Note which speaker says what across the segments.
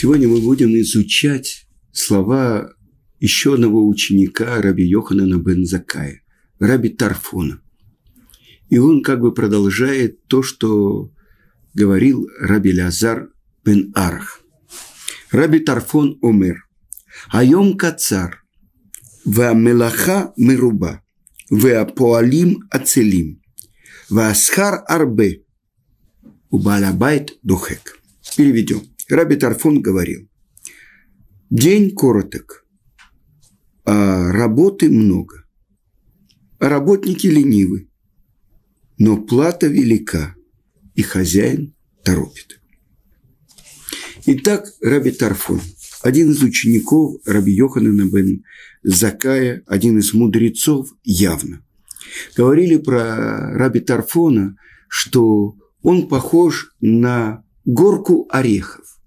Speaker 1: Сегодня мы будем изучать слова еще одного ученика Раби Йоханана бен Закая, Раби Тарфона. И он как бы продолжает то, что говорил Раби Лазар бен Арах. Раби Тарфон Омер. Айом кацар. Веамелаха мируба. Веапоалим ацелим. Веасхар арбе. Убалабайт духек. Переведем. Раби Тарфон говорил. День короток, а работы много. А работники ленивы. Но плата велика, и хозяин торопит. Итак, Раби Тарфон, один из учеников Раби Йоханана бен Закая, один из мудрецов явно. Говорили про Раби Тарфона, что он похож на горку орехов.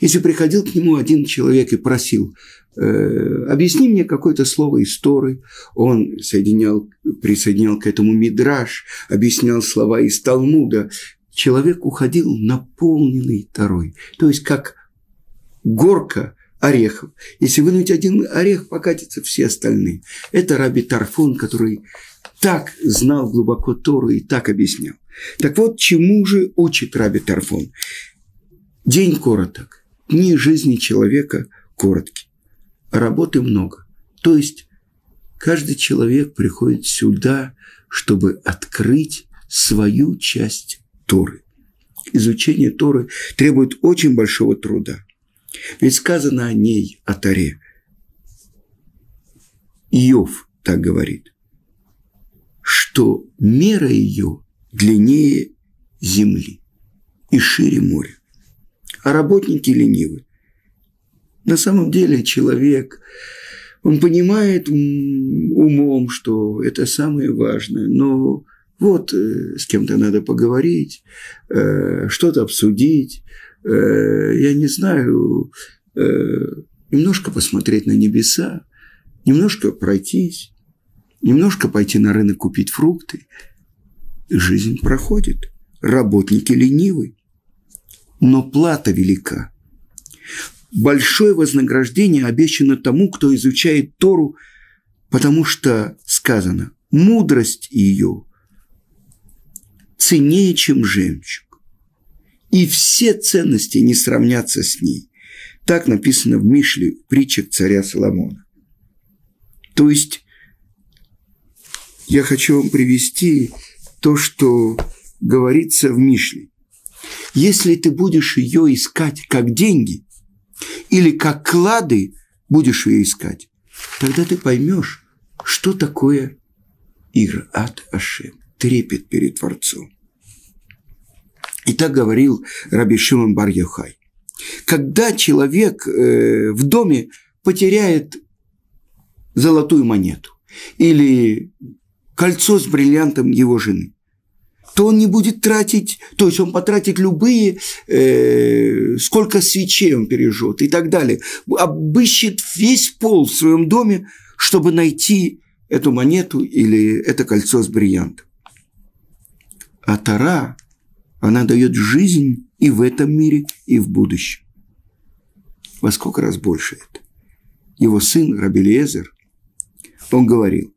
Speaker 1: Если приходил к нему один человек и просил, э, объясни мне какое-то слово из Торы, он соединял, присоединял к этому мидраж, объяснял слова из Талмуда, человек уходил наполненный Торой. То есть, как горка орехов. Если вынуть один орех, покатятся все остальные. Это Раби Тарфон, который так знал глубоко Тору и так объяснял. Так вот, чему же учит Раби Тарфон? День короток, дни жизни человека короткие, работы много. То есть каждый человек приходит сюда, чтобы открыть свою часть Торы. Изучение Торы требует очень большого труда. Ведь сказано о ней, о Торе. Иов так говорит, что мера ее длиннее земли и шире моря а работники ленивы. На самом деле человек, он понимает умом, что это самое важное, но вот э, с кем-то надо поговорить, э, что-то обсудить, э, я не знаю, немножко посмотреть на небеса, немножко пройтись, немножко пойти на рынок купить фрукты. Жизнь проходит. Работники ленивы но плата велика. Большое вознаграждение обещано тому, кто изучает Тору, потому что сказано, мудрость ее ценнее, чем жемчуг, и все ценности не сравнятся с ней. Так написано в Мишле, в притчах царя Соломона. То есть, я хочу вам привести то, что говорится в Мишле. Если ты будешь ее искать как деньги или как клады будешь ее искать, тогда ты поймешь, что такое Ират Ашем, трепет перед Творцом. И так говорил Раби Шимон бар -Йохай. Когда человек э, в доме потеряет золотую монету или кольцо с бриллиантом его жены, то он не будет тратить, то есть он потратит любые, э, сколько свечей он пережжет и так далее. Обыщет весь пол в своем доме, чтобы найти эту монету или это кольцо с бриллиантом. А Тара, она дает жизнь и в этом мире, и в будущем. Во сколько раз больше это? Его сын Рабелиезер, он говорил,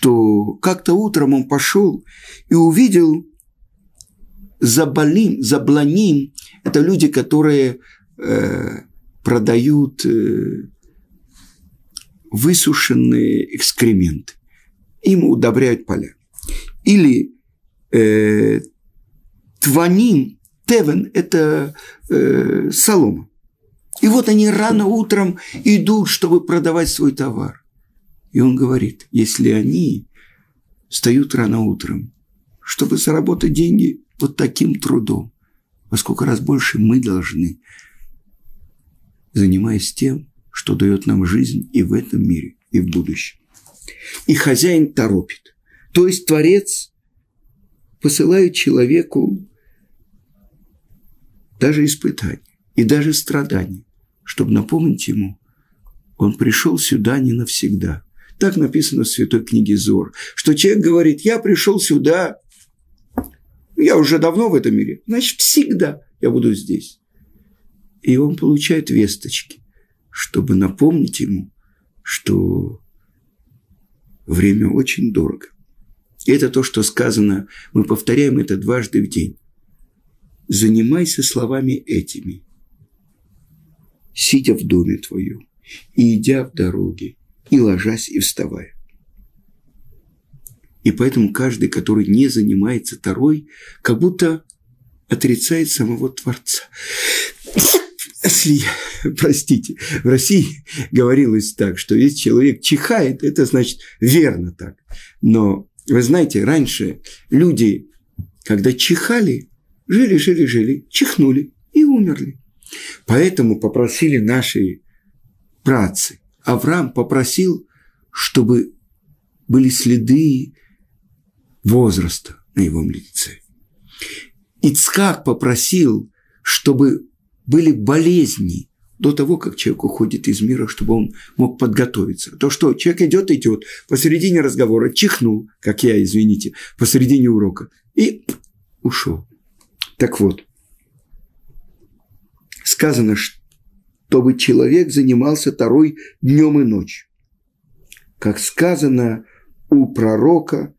Speaker 1: что как-то утром он пошел и увидел забалим, забланим. Это люди, которые э, продают э, высушенные экскременты. Им удобряют поля. Или э, тванин, тевен – это э, солома. И вот они рано утром идут, чтобы продавать свой товар. И он говорит, если они встают рано утром, чтобы заработать деньги вот таким трудом, во сколько раз больше мы должны, занимаясь тем, что дает нам жизнь и в этом мире, и в будущем. И хозяин торопит. То есть Творец посылает человеку даже испытания и даже страдания, чтобы напомнить ему, он пришел сюда не навсегда – так написано в Святой книге Зор, что человек говорит, я пришел сюда, я уже давно в этом мире, значит, всегда я буду здесь. И он получает весточки, чтобы напомнить ему, что время очень дорого. И это то, что сказано, мы повторяем это дважды в день. Занимайся словами этими, сидя в доме твоем, и идя в дороге, и ложась, и вставая. И поэтому каждый, который не занимается Тарой, как будто отрицает самого Творца. Если, простите, в России говорилось так, что если человек чихает, это значит верно так. Но вы знаете, раньше люди, когда чихали, жили, жили, жили, чихнули и умерли. Поэтому попросили наши працы. Авраам попросил, чтобы были следы возраста на его лице. Ицхак попросил, чтобы были болезни до того, как человек уходит из мира, чтобы он мог подготовиться. То, что человек идет, идет, посередине разговора чихнул, как я, извините, посередине урока, и ушел. Так вот, сказано, чтобы человек занимался второй днем и ночью. Как сказано у пророка,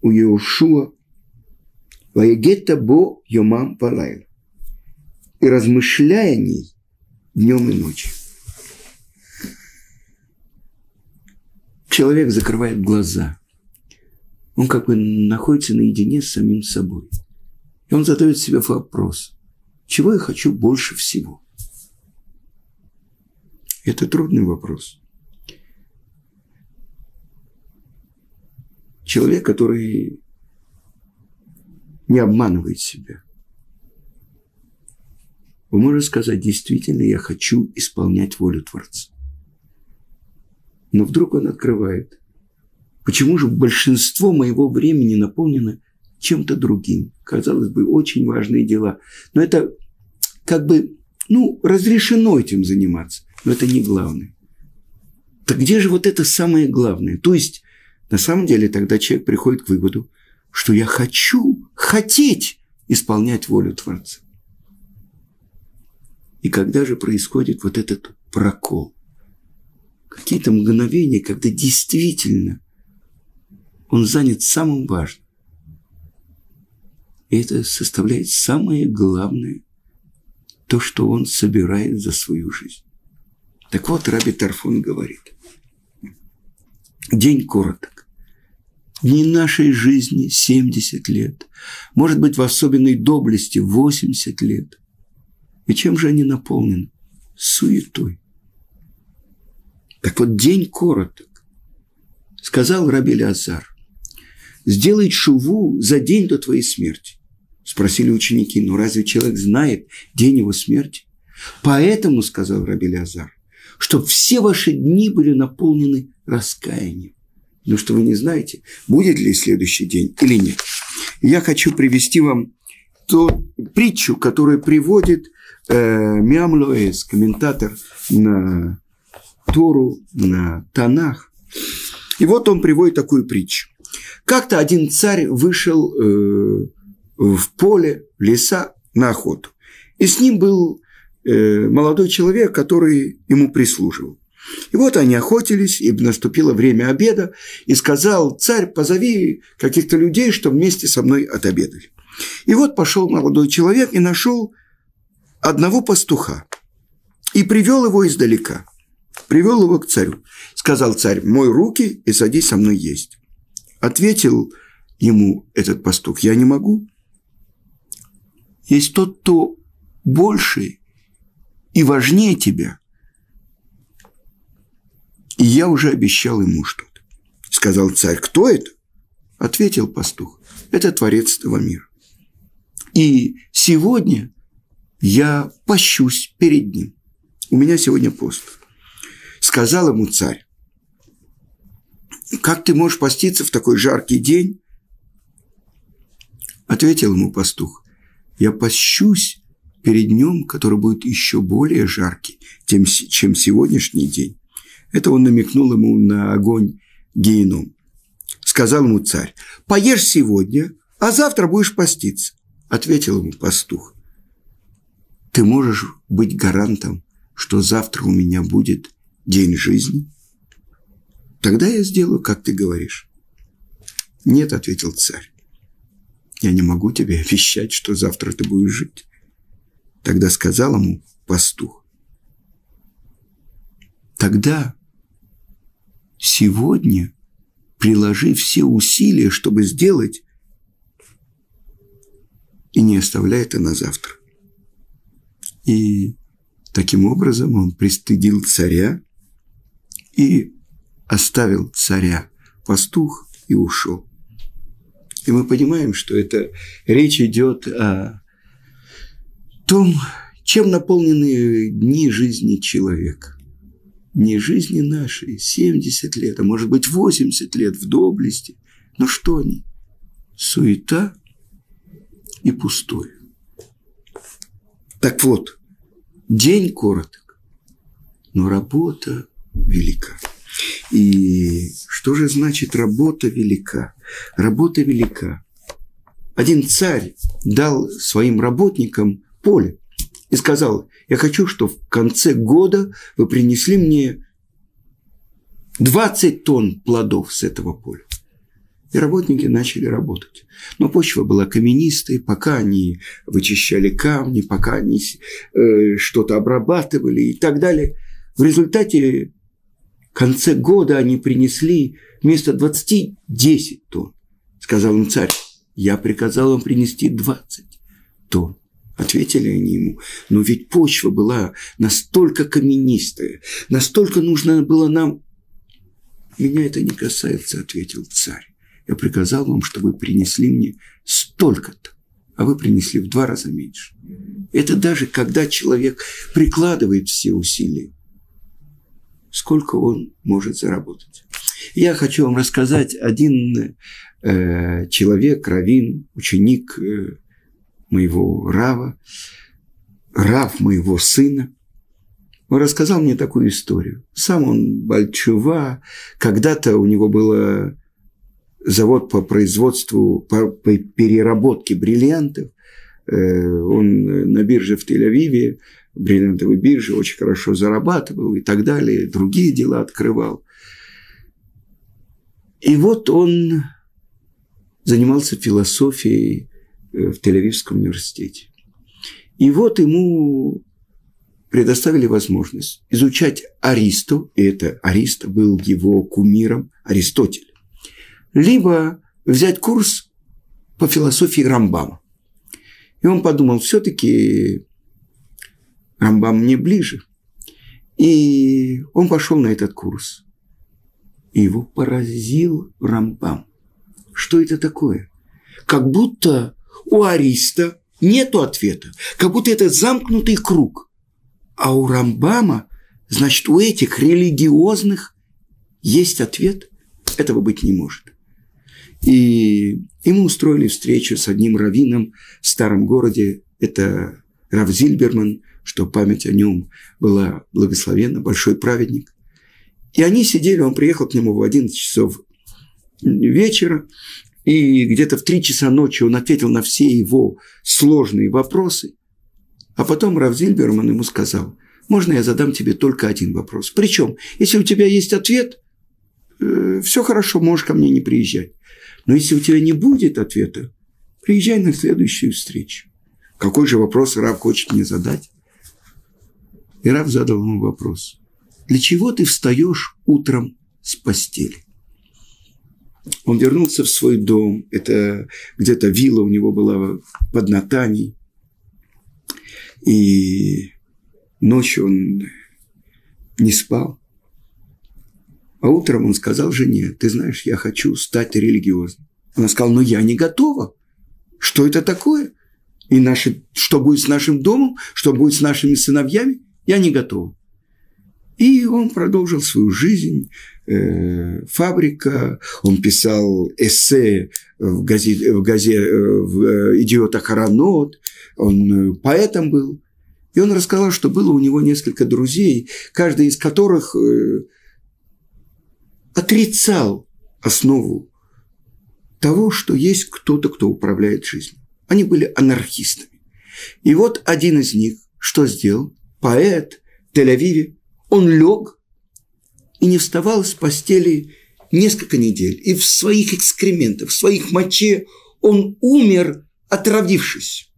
Speaker 1: у Иошуа, «Ваегета бо йомам валайла» и размышляя о ней днем и ночью. Человек закрывает глаза. Он как бы находится наедине с самим собой. И он задает себе вопрос, чего я хочу больше всего? Это трудный вопрос. Человек, который не обманывает себя. Вы можете сказать, действительно, я хочу исполнять волю Творца. Но вдруг он открывает. Почему же большинство моего времени наполнено чем-то другим? Казалось бы, очень важные дела. Но это как бы, ну, разрешено этим заниматься. Но это не главное. Так где же вот это самое главное? То есть, на самом деле, тогда человек приходит к выводу, что я хочу, хотеть исполнять волю Творца. И когда же происходит вот этот прокол? Какие-то мгновения, когда действительно он занят самым важным. И это составляет самое главное, то, что он собирает за свою жизнь. Так вот, Раби Тарфун говорит, день короток. Дни нашей жизни 70 лет, может быть, в особенной доблести 80 лет – и чем же они наполнены? Суетой. Так вот, день короток. Сказал Раби Азар, сделай шуву за день до твоей смерти. Спросили ученики, ну разве человек знает день его смерти? Поэтому, сказал Раби Азар, чтобы все ваши дни были наполнены раскаянием. Ну что вы не знаете, будет ли следующий день или нет. Я хочу привести вам ту притчу, которую приводит э, Мямлоэс, комментатор на Тору, на Танах. И вот он приводит такую притчу. Как-то один царь вышел э, в поле, в леса на охоту. И с ним был молодой человек, который ему прислуживал. И вот они охотились, и наступило время обеда, и сказал, царь, позови каких-то людей, чтобы вместе со мной отобедали. И вот пошел молодой человек и нашел одного пастуха и привел его издалека. Привел его к царю. Сказал царь, мой руки и садись со мной есть. Ответил ему этот пастух, я не могу. Есть тот, кто больше и важнее тебя. И я уже обещал ему что-то. Сказал царь, кто это? Ответил пастух, это Творец этого мира. И сегодня я пощусь перед ним. У меня сегодня пост. Сказал ему царь, как ты можешь поститься в такой жаркий день? Ответил ему пастух, я пощусь перед днем, который будет еще более жаркий, чем сегодняшний день. Это он намекнул ему на огонь геном. Сказал ему царь, поешь сегодня, а завтра будешь поститься. Ответил ему пастух, ты можешь быть гарантом, что завтра у меня будет день жизни? Тогда я сделаю, как ты говоришь. Нет, ответил царь. Я не могу тебе обещать, что завтра ты будешь жить. Тогда сказал ему пастух. Тогда сегодня приложи все усилия, чтобы сделать, и не оставляй это на завтра. И таким образом он пристыдил царя и оставил царя пастух и ушел. И мы понимаем, что это речь идет о том, чем наполнены дни жизни человека не жизни нашей, 70 лет, а может быть 80 лет в доблести. Но что они? Суета и пустое. Так вот, день короток, но работа велика. И что же значит работа велика? Работа велика. Один царь дал своим работникам поле и сказал, я хочу, чтобы в конце года вы принесли мне 20 тонн плодов с этого поля. И работники начали работать. Но почва была каменистой, пока они вычищали камни, пока они э, что-то обрабатывали и так далее. В результате в конце года они принесли вместо 20 10 тонн. Сказал им царь, я приказал вам принести 20 тонн. Ответили они ему, но ведь почва была настолько каменистая, настолько нужно было нам... Меня это не касается, ответил царь. Я приказал вам, чтобы вы принесли мне столько-то, а вы принесли в два раза меньше. Это даже когда человек прикладывает все усилия, сколько он может заработать. Я хочу вам рассказать один э, человек, равин, ученик э, моего Рава, Рав моего сына. Он рассказал мне такую историю. Сам он Бальчува, когда-то у него был завод по производству, по, по переработке бриллиантов. Э, он на бирже в Тель-Авиве, бриллиантовой бирже, очень хорошо зарабатывал и так далее, другие дела открывал. И вот он занимался философией Э, в Тель-Авивском университете. И вот ему предоставили возможность изучать Аристу, и это Ариста был его кумиром, Аристотель, либо взять курс по философии Рамбама. И он подумал, все-таки Рамбам мне ближе. И он пошел на этот курс. И его поразил Рамбам. Что это такое? Как будто у Ариста нету ответа, как будто это замкнутый круг. А у Рамбама, значит, у этих религиозных есть ответ? Этого быть не может. И ему устроили встречу с одним раввином в старом городе. Это Рав Зильберман, что память о нем была благословенна, большой праведник. И они сидели, он приехал к нему в 11 часов вечера, и где-то в три часа ночи он ответил на все его сложные вопросы. А потом Рав Зильберман ему сказал, можно я задам тебе только один вопрос? Причем, если у тебя есть ответ, э, все хорошо, можешь ко мне не приезжать. Но если у тебя не будет ответа, приезжай на следующую встречу. Какой же вопрос Рав хочет мне задать? И Рав задал ему вопрос. Для чего ты встаешь утром с постели? Он вернулся в свой дом. Это где-то вилла у него была под Натаней. И ночью он не спал. А утром он сказал жене, ты знаешь, я хочу стать религиозным. Она сказала, но я не готова. Что это такое? И наши, что будет с нашим домом? Что будет с нашими сыновьями? Я не готова. И он продолжил свою жизнь, э, фабрика, он писал эссе в, газете, в, газе, в э, «Идиота Харанот», он э, поэтом был. И он рассказал, что было у него несколько друзей, каждый из которых э, отрицал основу того, что есть кто-то, кто управляет жизнью. Они были анархистами. И вот один из них что сделал? Поэт Тель-Авиве. Он лег и не вставал с постели несколько недель. И в своих экскрементах, в своих моче он умер, отравившись.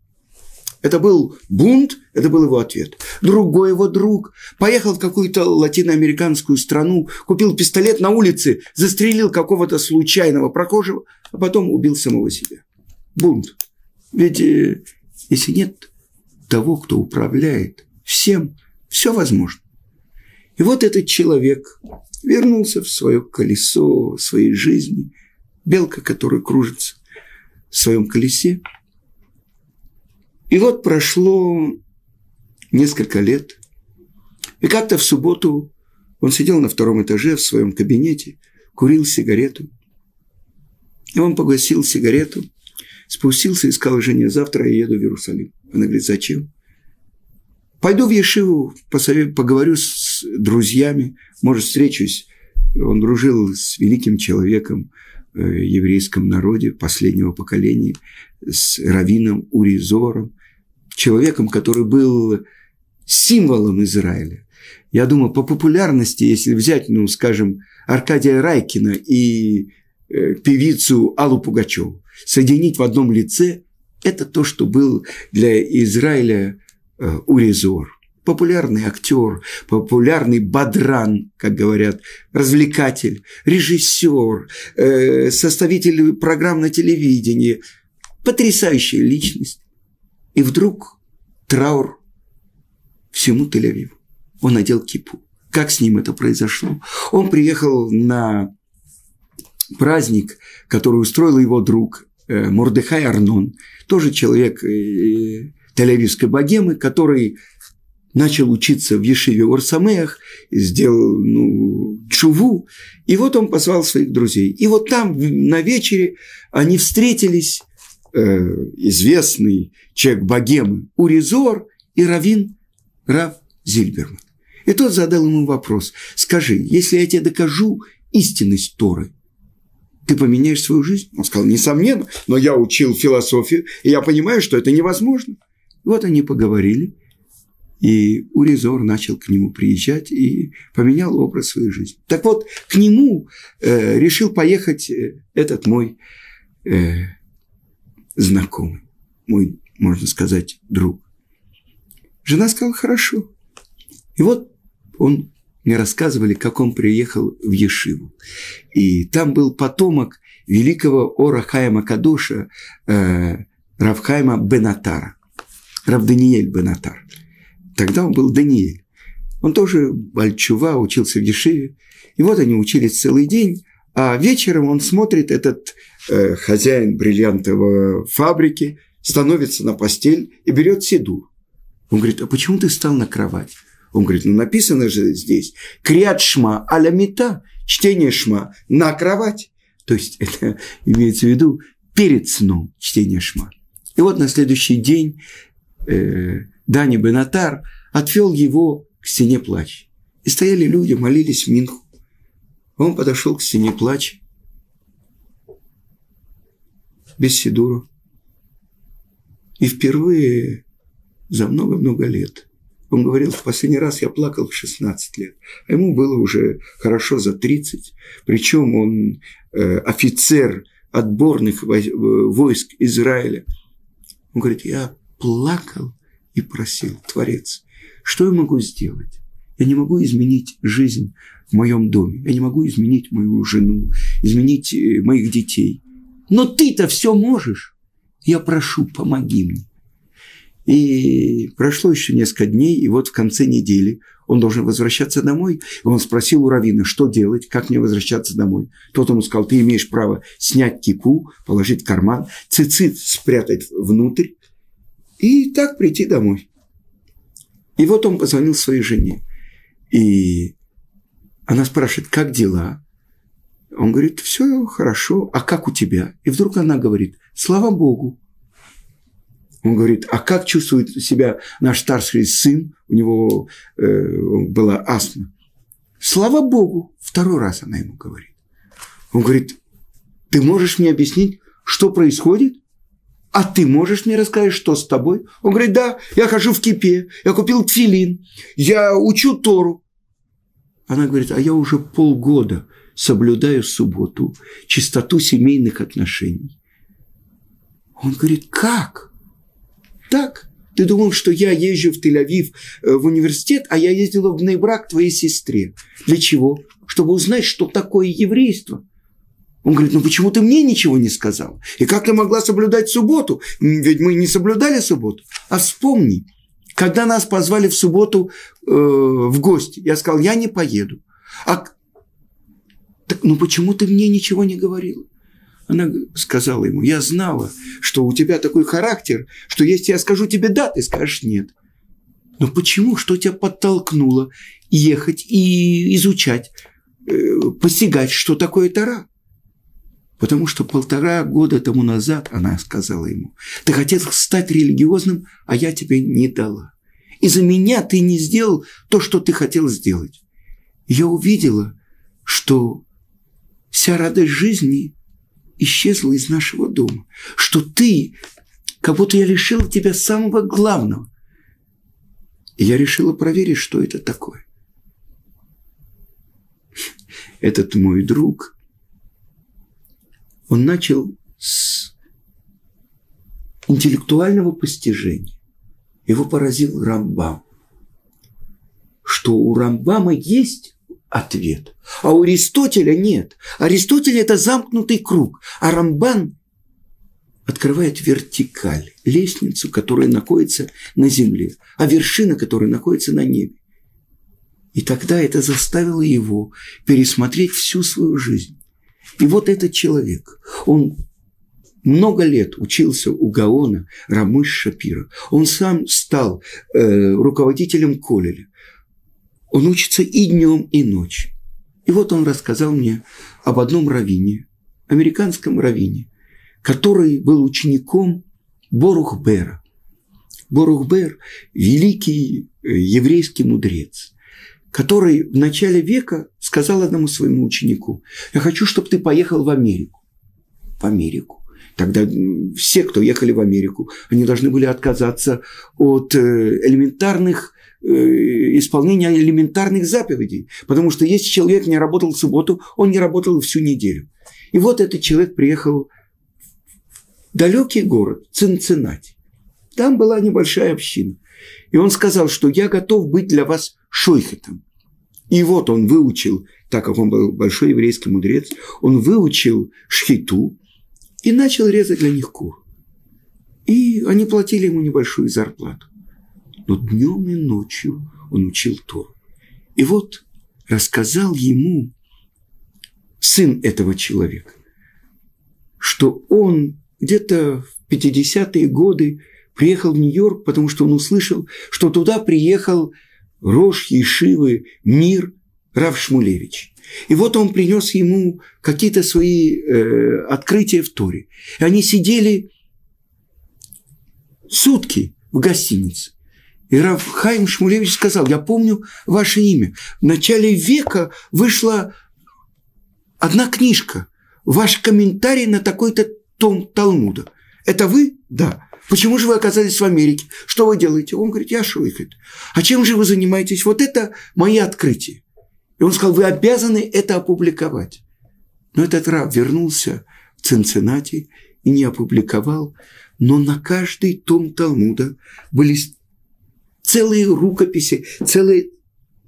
Speaker 1: Это был бунт, это был его ответ. Другой его друг поехал в какую-то латиноамериканскую страну, купил пистолет на улице, застрелил какого-то случайного прохожего, а потом убил самого себя. Бунт. Ведь э, если нет того, кто управляет всем, все возможно. И вот этот человек вернулся в свое колесо своей жизни, белка, которая кружится в своем колесе. И вот прошло несколько лет, и как-то в субботу он сидел на втором этаже в своем кабинете, курил сигарету. И он погасил сигарету, спустился и сказал жене, завтра я еду в Иерусалим. Она говорит, зачем? Пойду в Ешиву, поговорю с друзьями, может, встречусь. Он дружил с великим человеком в э, еврейском народе последнего поколения, с раввином Уризором, человеком, который был символом Израиля. Я думаю, по популярности, если взять, ну, скажем, Аркадия Райкина и э, певицу Аллу Пугачеву, соединить в одном лице, это то, что был для Израиля Э, Уризор, популярный актер, популярный бадран, как говорят, развлекатель, режиссер, э, составитель программ на телевидении, потрясающая личность. И вдруг траур всему Тель-Авиву. Он надел кипу. Как с ним это произошло? Он приехал на праздник, который устроил его друг э, Мордехай Арнон, тоже человек тель богемы, который начал учиться в Ешиве Орсамеях, сделал ну, чуву, и вот он позвал своих друзей. И вот там на вечере они встретились, э, известный человек богемы Уризор и Равин Рав Зильберман. И тот задал ему вопрос, скажи, если я тебе докажу истинность Торы, ты поменяешь свою жизнь? Он сказал, несомненно, но я учил философию, и я понимаю, что это невозможно. Вот они поговорили, и Уризор начал к нему приезжать и поменял образ своей жизни. Так вот, к нему э, решил поехать э, этот мой э, знакомый, мой, можно сказать, друг. Жена сказала, хорошо. И вот он мне рассказывали, как он приехал в Ешиву. И там был потомок великого Ора Хайма Кадоша, э, Равхайма Бенатара. Рав Даниэль Бенатар. Тогда он был Даниэль. Он тоже Бальчува, учился в Ешиве. И вот они учились целый день, а вечером он смотрит, этот э, хозяин бриллиантовой фабрики становится на постель и берет седу. Он говорит, а почему ты стал на кровать? Он говорит, ну написано же здесь, криат шма аля мета, чтение шма на кровать. То есть это имеется в виду перед сном чтение шма. И вот на следующий день э, Дани Бенатар отвел его к стене плача. И стояли люди, молились Минху. Он подошел к стене плача, без Сидура. И впервые за много-много лет он говорил, в последний раз я плакал в 16 лет. А ему было уже хорошо за 30. Причем он э, офицер отборных войск Израиля. Он говорит, я плакал и просил, Творец, что я могу сделать? Я не могу изменить жизнь в моем доме, я не могу изменить мою жену, изменить э, моих детей. Но ты-то все можешь. Я прошу, помоги мне. И прошло еще несколько дней, и вот в конце недели он должен возвращаться домой. И он спросил у Равина, что делать, как мне возвращаться домой. Тот ему сказал, ты имеешь право снять кипу, положить в карман, цицит спрятать внутрь, и так прийти домой. И вот он позвонил своей жене. И она спрашивает, как дела? Он говорит, все хорошо, а как у тебя? И вдруг она говорит, слава Богу. Он говорит, а как чувствует себя наш старший сын? У него э, была астма. Слава Богу. Второй раз она ему говорит. Он говорит, ты можешь мне объяснить, что происходит? А ты можешь мне рассказать, что с тобой? Он говорит, да, я хожу в кипе, я купил тфилин, я учу Тору. Она говорит, а я уже полгода соблюдаю субботу, чистоту семейных отношений. Он говорит, как? Так. Ты думал, что я езжу в Тель-Авив э, в университет, а я ездила в Нейбрак к твоей сестре. Для чего? Чтобы узнать, что такое еврейство. Он говорит, ну почему ты мне ничего не сказал? И как ты могла соблюдать субботу? Ведь мы не соблюдали субботу. А вспомни, когда нас позвали в субботу э, в гости, я сказал, я не поеду. А так, ну почему ты мне ничего не говорил? Она сказала ему, я знала, что у тебя такой характер, что если я скажу тебе да, ты скажешь нет. Но почему? Что тебя подтолкнуло ехать и изучать, э, постигать, что такое Тара? Потому что полтора года тому назад она сказала ему, ты хотел стать религиозным, а я тебе не дала. Из-за меня ты не сделал то, что ты хотел сделать. Я увидела, что вся радость жизни исчезла из нашего дома, что ты, как будто я лишил тебя самого главного. И я решила проверить, что это такое. Этот мой друг – он начал с интеллектуального постижения. Его поразил Рамбам. Что у Рамбама есть ответ, а у Аристотеля нет. Аристотель – это замкнутый круг, а Рамбан открывает вертикаль, лестницу, которая находится на земле, а вершина, которая находится на небе. И тогда это заставило его пересмотреть всю свою жизнь. И вот этот человек, он много лет учился у Гаона Рамыш Шапира. Он сам стал э, руководителем Колеля. Он учится и днем, и ночью. И вот он рассказал мне об одном раввине, американском раввине, который был учеником Борухбера. Борухбер – великий э, еврейский мудрец который в начале века сказал одному своему ученику, я хочу, чтобы ты поехал в Америку. В Америку. Тогда все, кто ехали в Америку, они должны были отказаться от э, элементарных э, исполнения элементарных заповедей. Потому что если человек не работал в субботу, он не работал всю неделю. И вот этот человек приехал в далекий город, Цинциннати. Там была небольшая община. И он сказал, что я готов быть для вас шойхетом. И вот он выучил, так как он был большой еврейский мудрец, он выучил шхиту и начал резать для них кур. И они платили ему небольшую зарплату. Но днем и ночью он учил Тору. И вот рассказал ему сын этого человека, что он где-то в 50-е годы приехал в Нью-Йорк, потому что он услышал, что туда приехал Рош Ешивы Мир Рав Шмулевич. И вот он принес ему какие-то свои э, открытия в Торе. И они сидели сутки в гостинице. И Рав Хайм Шмулевич сказал, я помню ваше имя. В начале века вышла одна книжка, ваш комментарий на такой-то том Талмуда. Это вы? Да. Почему же вы оказались в Америке? Что вы делаете? Он говорит, я шуйхет. А чем же вы занимаетесь? Вот это мои открытия. И он сказал, вы обязаны это опубликовать. Но этот раб вернулся в Цинциннати и не опубликовал, но на каждый том Талмуда были целые рукописи, целые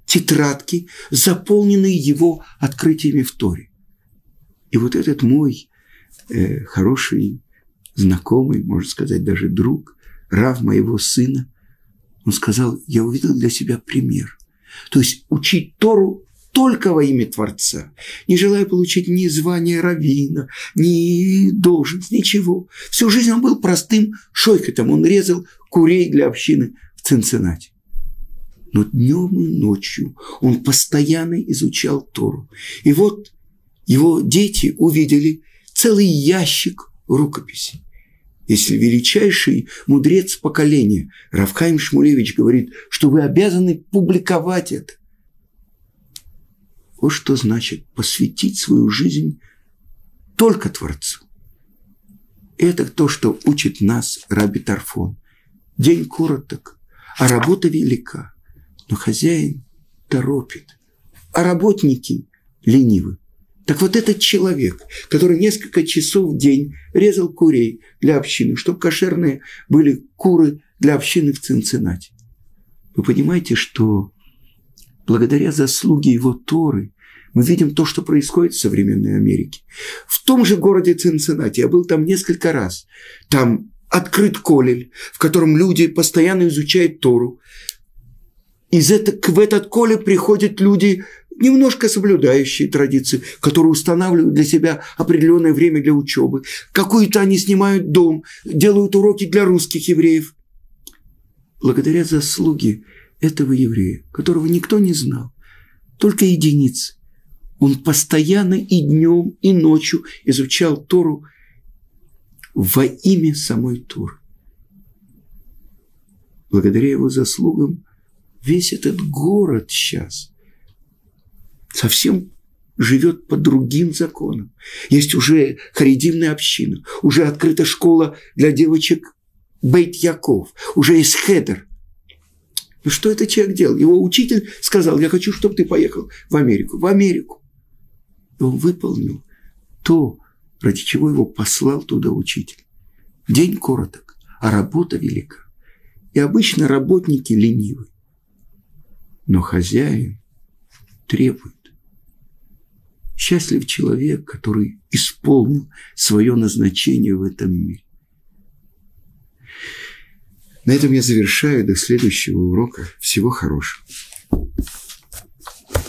Speaker 1: тетрадки, заполненные его открытиями в Торе. И вот этот мой э, хороший знакомый, можно сказать, даже друг, рав моего сына, он сказал, я увидел для себя пример. То есть учить Тору только во имя Творца, не желая получить ни звания равина, ни должность, ничего. Всю жизнь он был простым шойкотом, он резал курей для общины в Цинциннате. Но днем и ночью он постоянно изучал Тору. И вот его дети увидели целый ящик рукописи. Если величайший мудрец поколения Равхайм Шмулевич говорит, что вы обязаны публиковать это. Вот что значит посвятить свою жизнь только Творцу. Это то, что учит нас Раби Тарфон. День короток, а работа велика. Но хозяин торопит, а работники ленивы. Так вот этот человек, который несколько часов в день резал курей для общины, чтобы кошерные были куры для общины в Цинциннате. Вы понимаете, что благодаря заслуге его Торы мы видим то, что происходит в современной Америке. В том же городе Цинциннати, я был там несколько раз, там открыт колель, в котором люди постоянно изучают Тору. Из это, в этот коле приходят люди, немножко соблюдающие традиции, которые устанавливают для себя определенное время для учебы. Какую-то они снимают дом, делают уроки для русских евреев. Благодаря заслуге этого еврея, которого никто не знал, только единицы, он постоянно и днем, и ночью изучал Тору во имя самой Торы. Благодаря его заслугам весь этот город сейчас совсем живет по другим законам. Есть уже харидимная община, уже открыта школа для девочек Бейт Яков, уже есть хедер. Ну что этот человек делал? Его учитель сказал, я хочу, чтобы ты поехал в Америку. В Америку. И он выполнил то, ради чего его послал туда учитель. День короток, а работа велика. И обычно работники ленивы. Но хозяин требует. Счастлив человек, который исполнил свое назначение в этом мире. На этом я завершаю. До следующего урока. Всего хорошего.